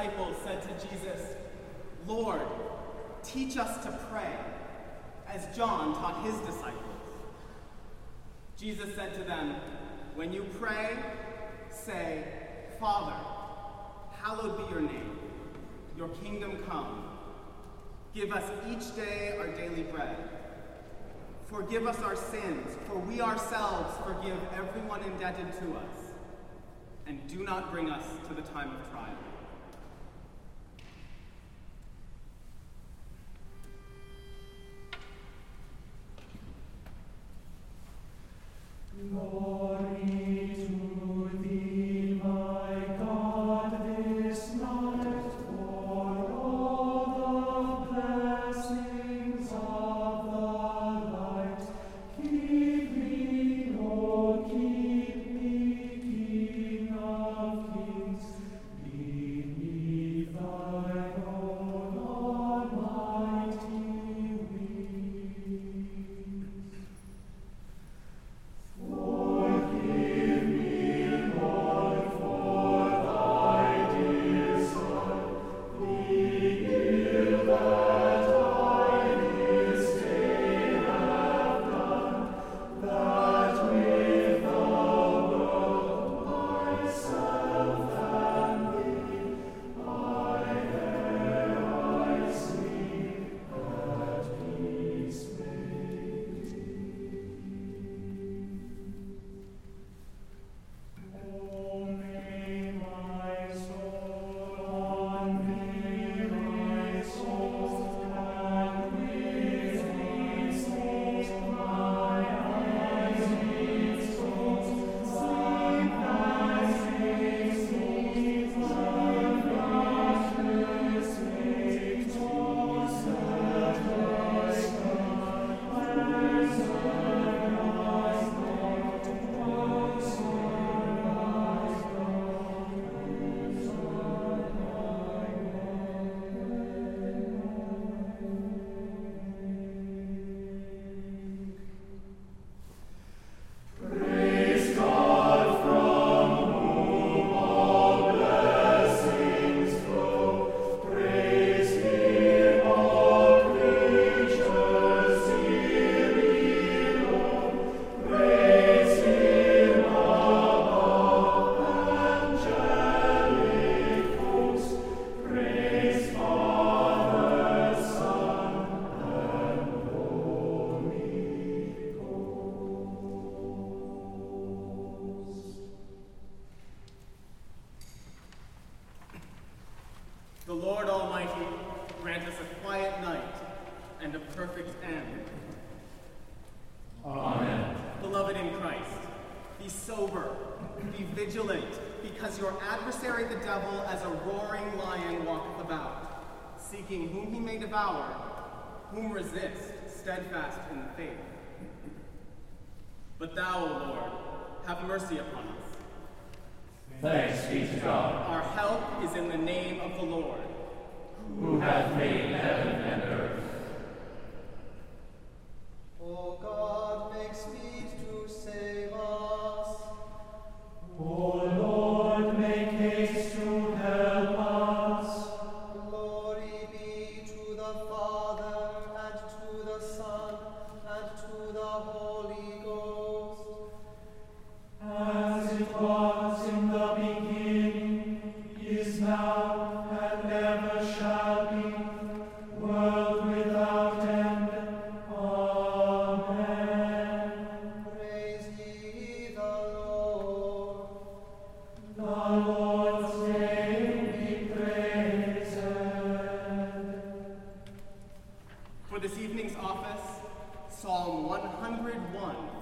disciples said to Jesus, Lord, teach us to pray, as John taught his disciples. Jesus said to them, When you pray, say, Father, hallowed be your name, your kingdom come. Give us each day our daily bread. Forgive us our sins, for we ourselves forgive everyone indebted to us. And do not bring us to the time of trial. Glory But thou, O Lord, have mercy upon us. Thanks be to God, Our help is in the name of the Lord. who hath made heaven and earth. Psalm 101.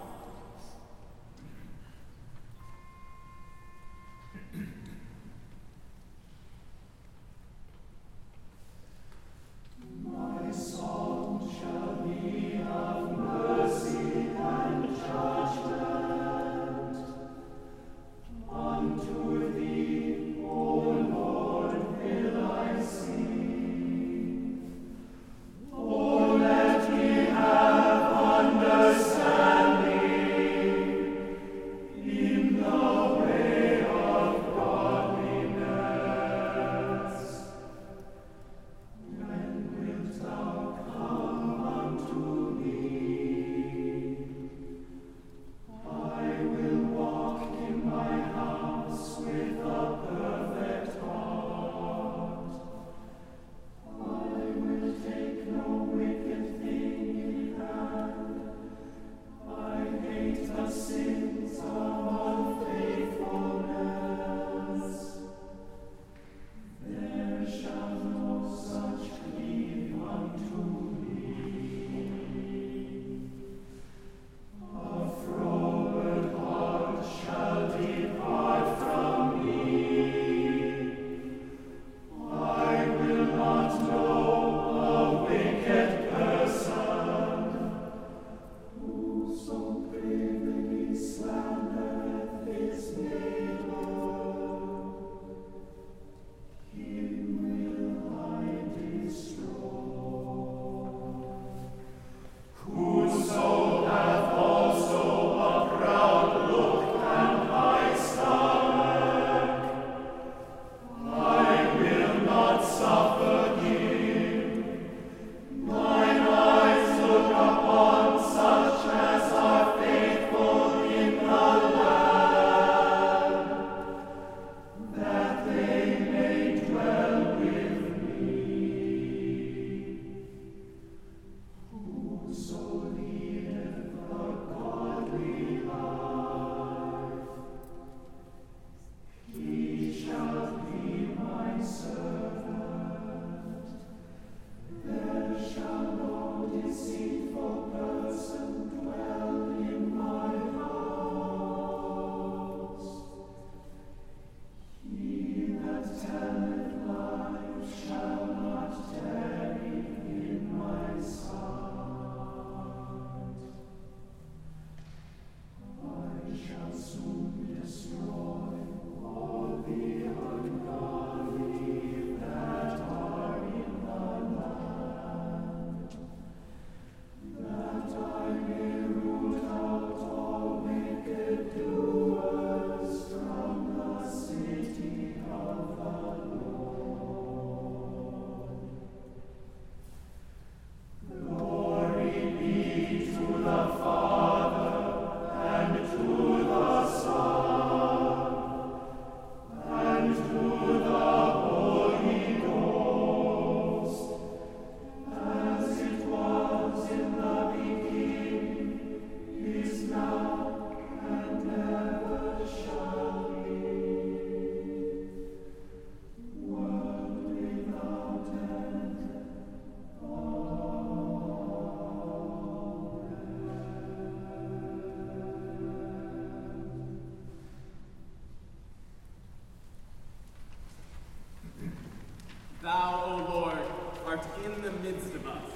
Thou, O Lord, art in the midst of us,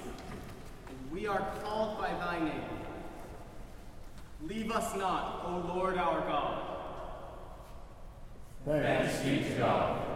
and we are called by thy name. Leave us not, O Lord our God. Thanks be to God.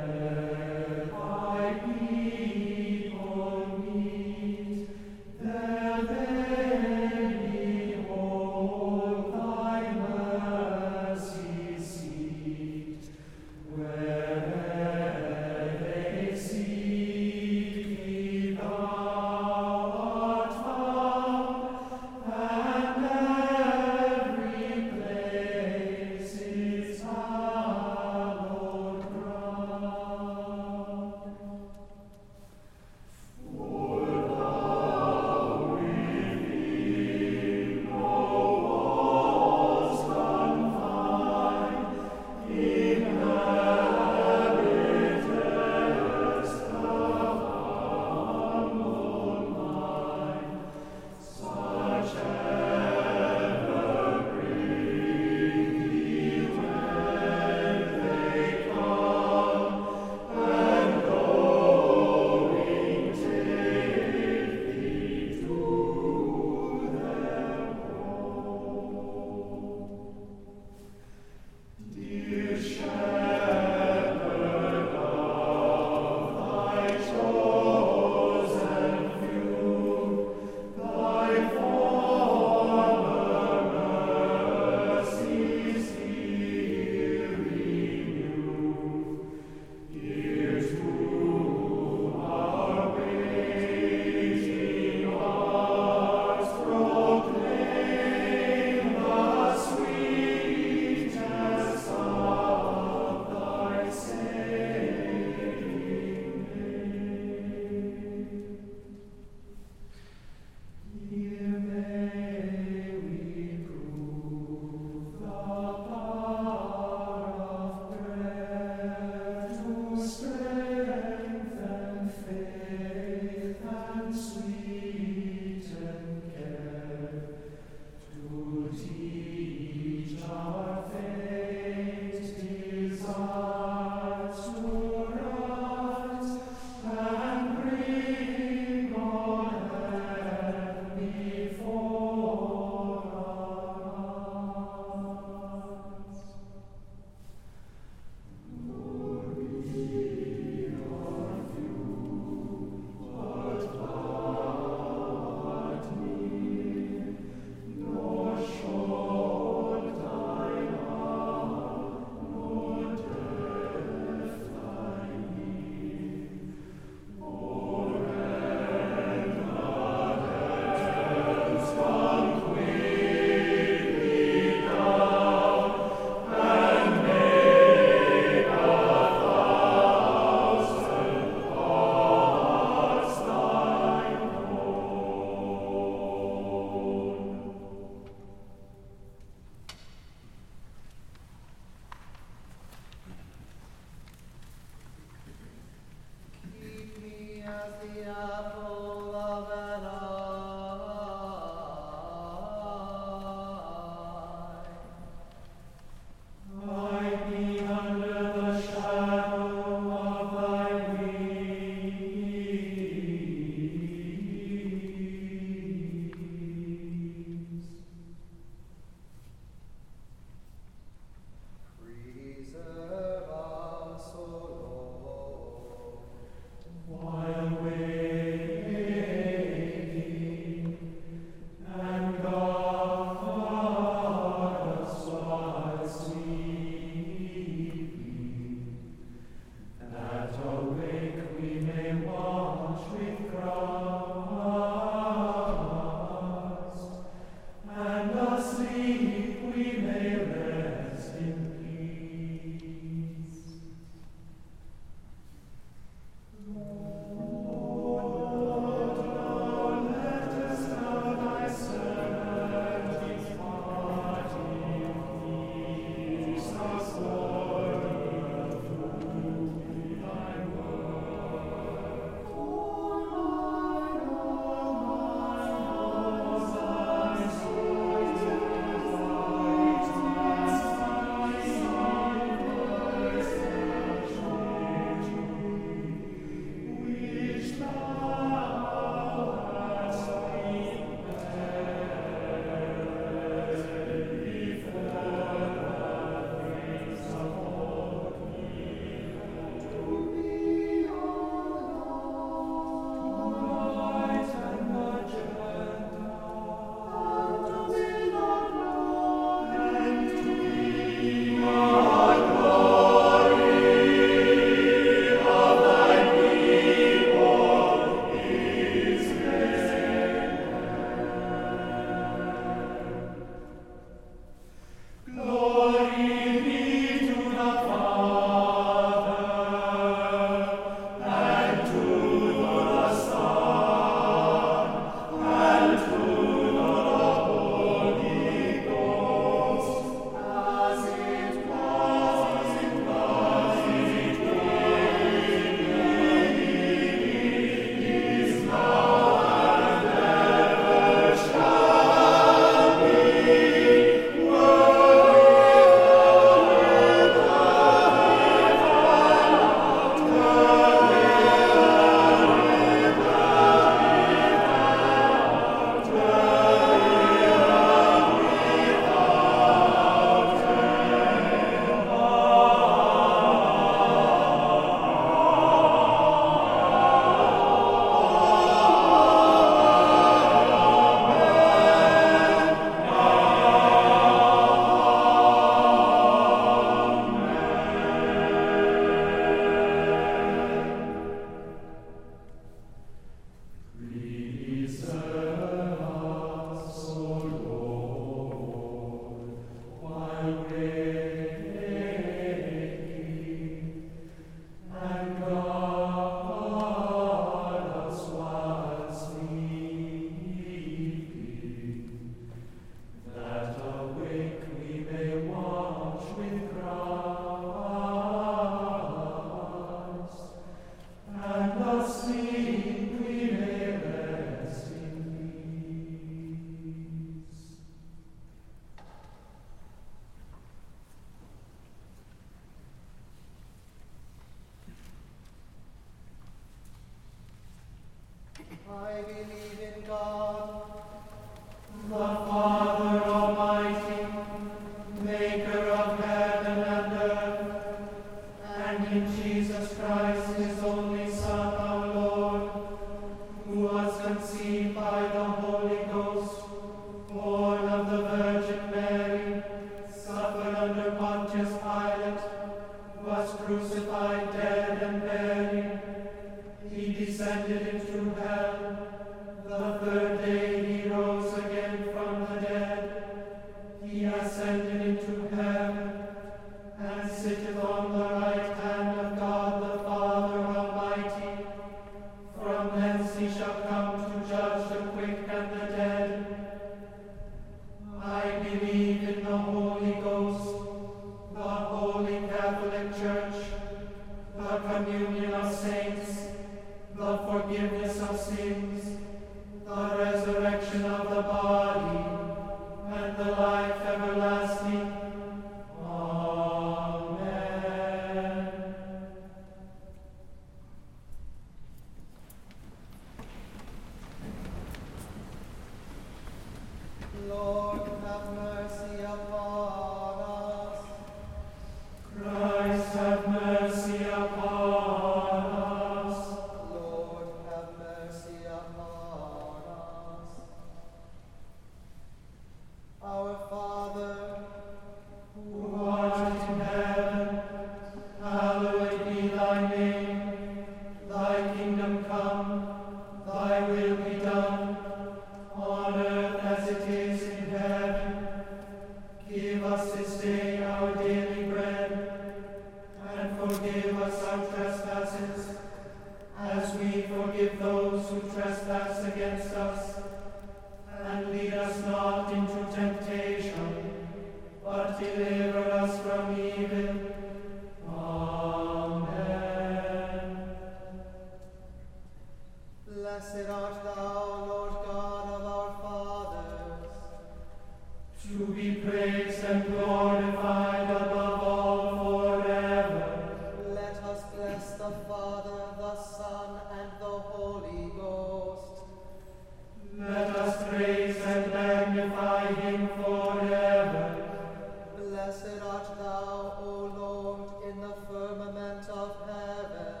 Blessed art thou, O Lord, in the firmament of heaven.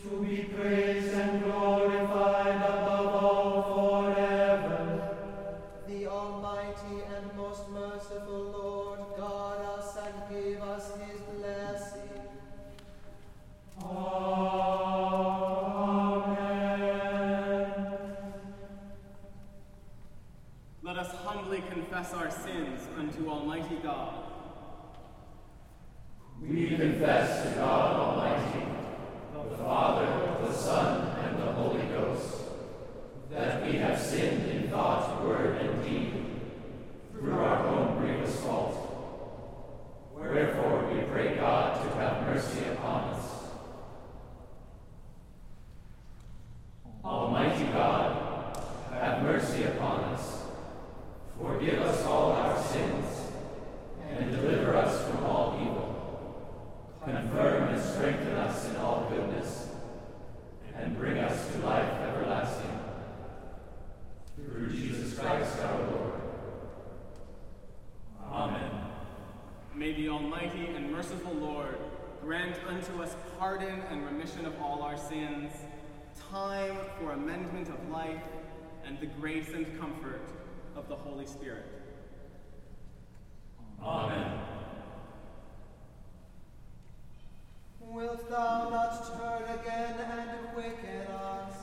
To be praised and glorified above all forever. The Almighty and most merciful Lord, guard us and give us his blessing. Amen. Let us humbly confess our sins unto Almighty God. We confess to God Almighty, the Father, the Son, and the Holy Ghost, that we have sinned in thought, word, and deed, through our own grievous fault. Wherefore we pray God to have mercy upon us. Almighty God, have mercy upon us. Forgive us all our sins, and deliver us from all evil. Confirm and strengthen us in all goodness, and bring us to life everlasting. Through Jesus Christ our Lord. Amen. May the Almighty and merciful Lord grant unto us pardon and remission of all our sins, time for amendment of life, and the grace and comfort of the Holy Spirit. Amen. Wilt thou not turn again and quicken us?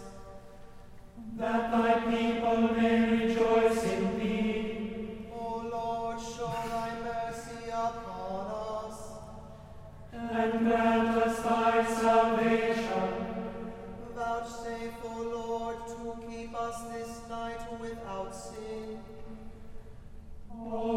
That thy people may rejoice in thee, O Lord, show thy mercy upon us. and grant us thy salvation. Vouchsafe, O Lord, to keep us this night without sin. O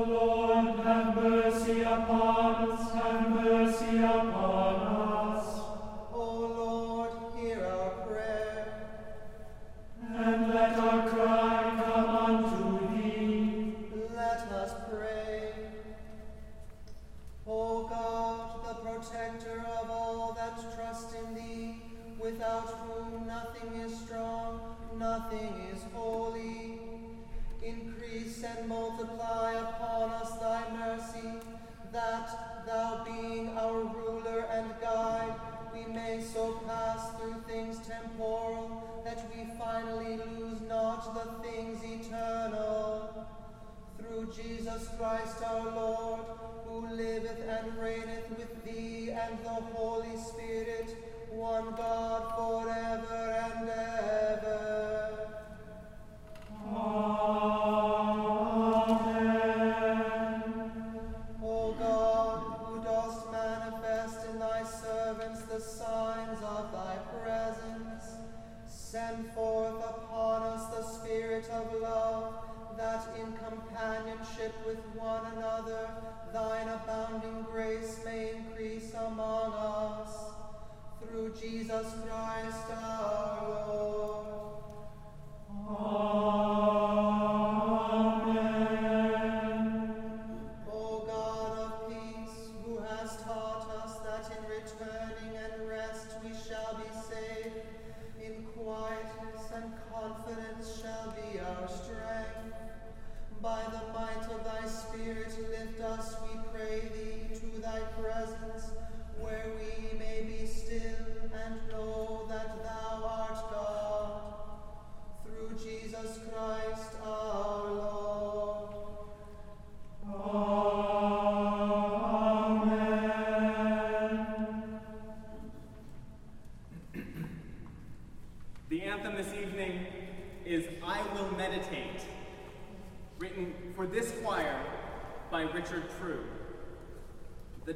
and the Holy Spirit, one God forever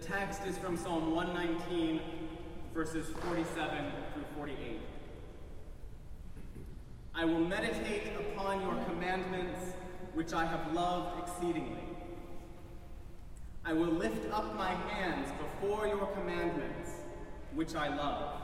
text is from Psalm 119, verses 47 through 48. I will meditate upon your commandments, which I have loved exceedingly. I will lift up my hands before your commandments, which I love.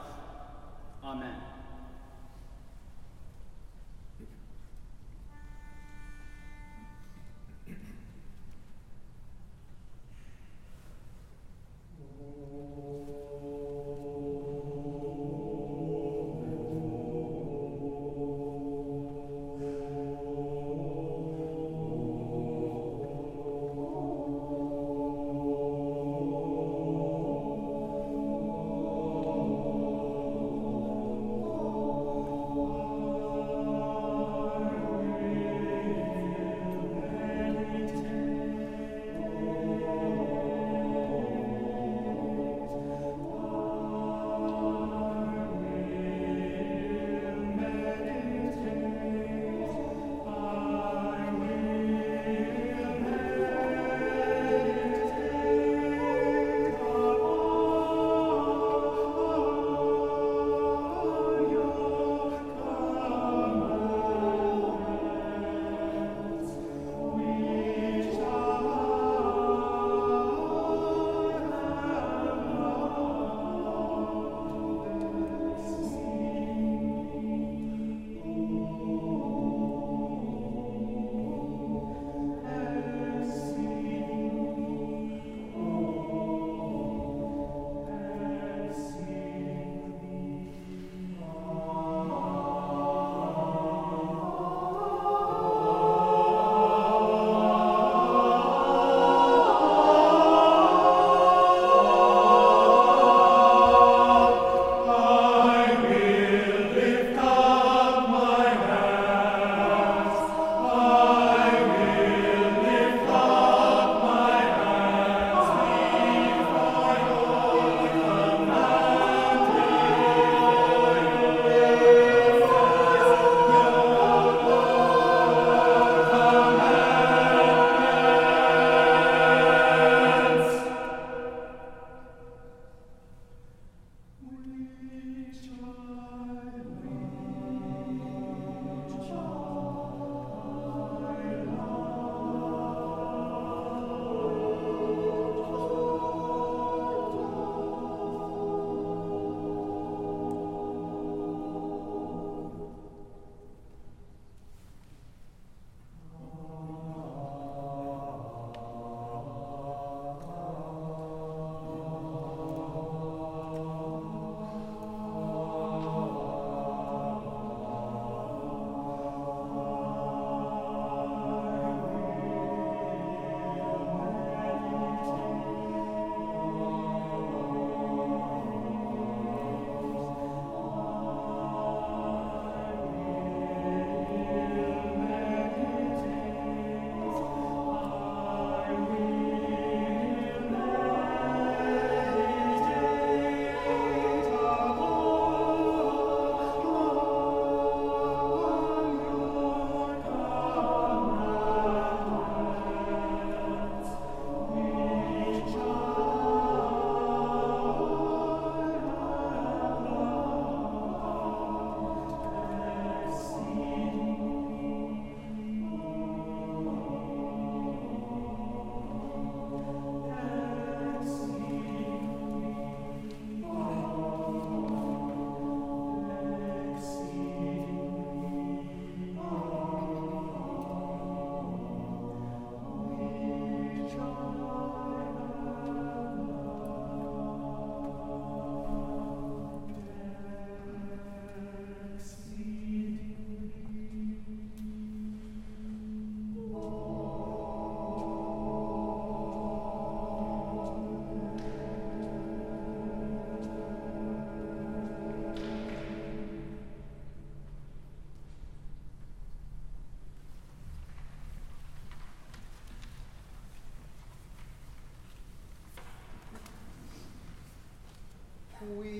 fui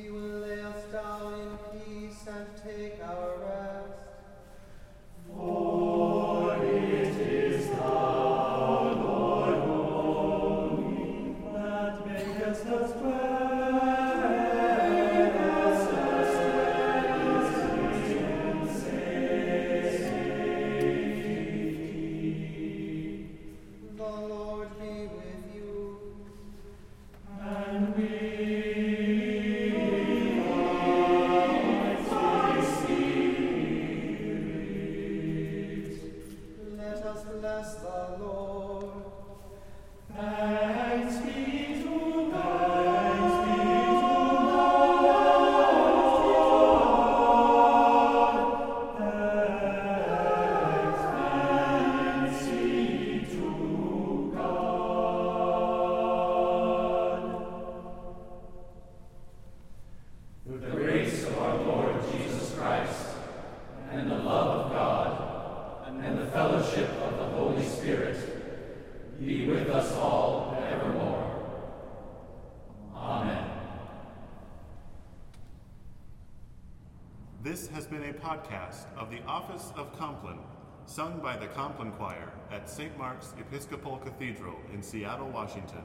sung by the Compline Choir at St. Mark's Episcopal Cathedral in Seattle, Washington.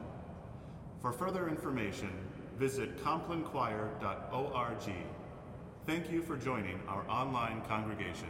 For further information, visit complinechoir.org. Thank you for joining our online congregation.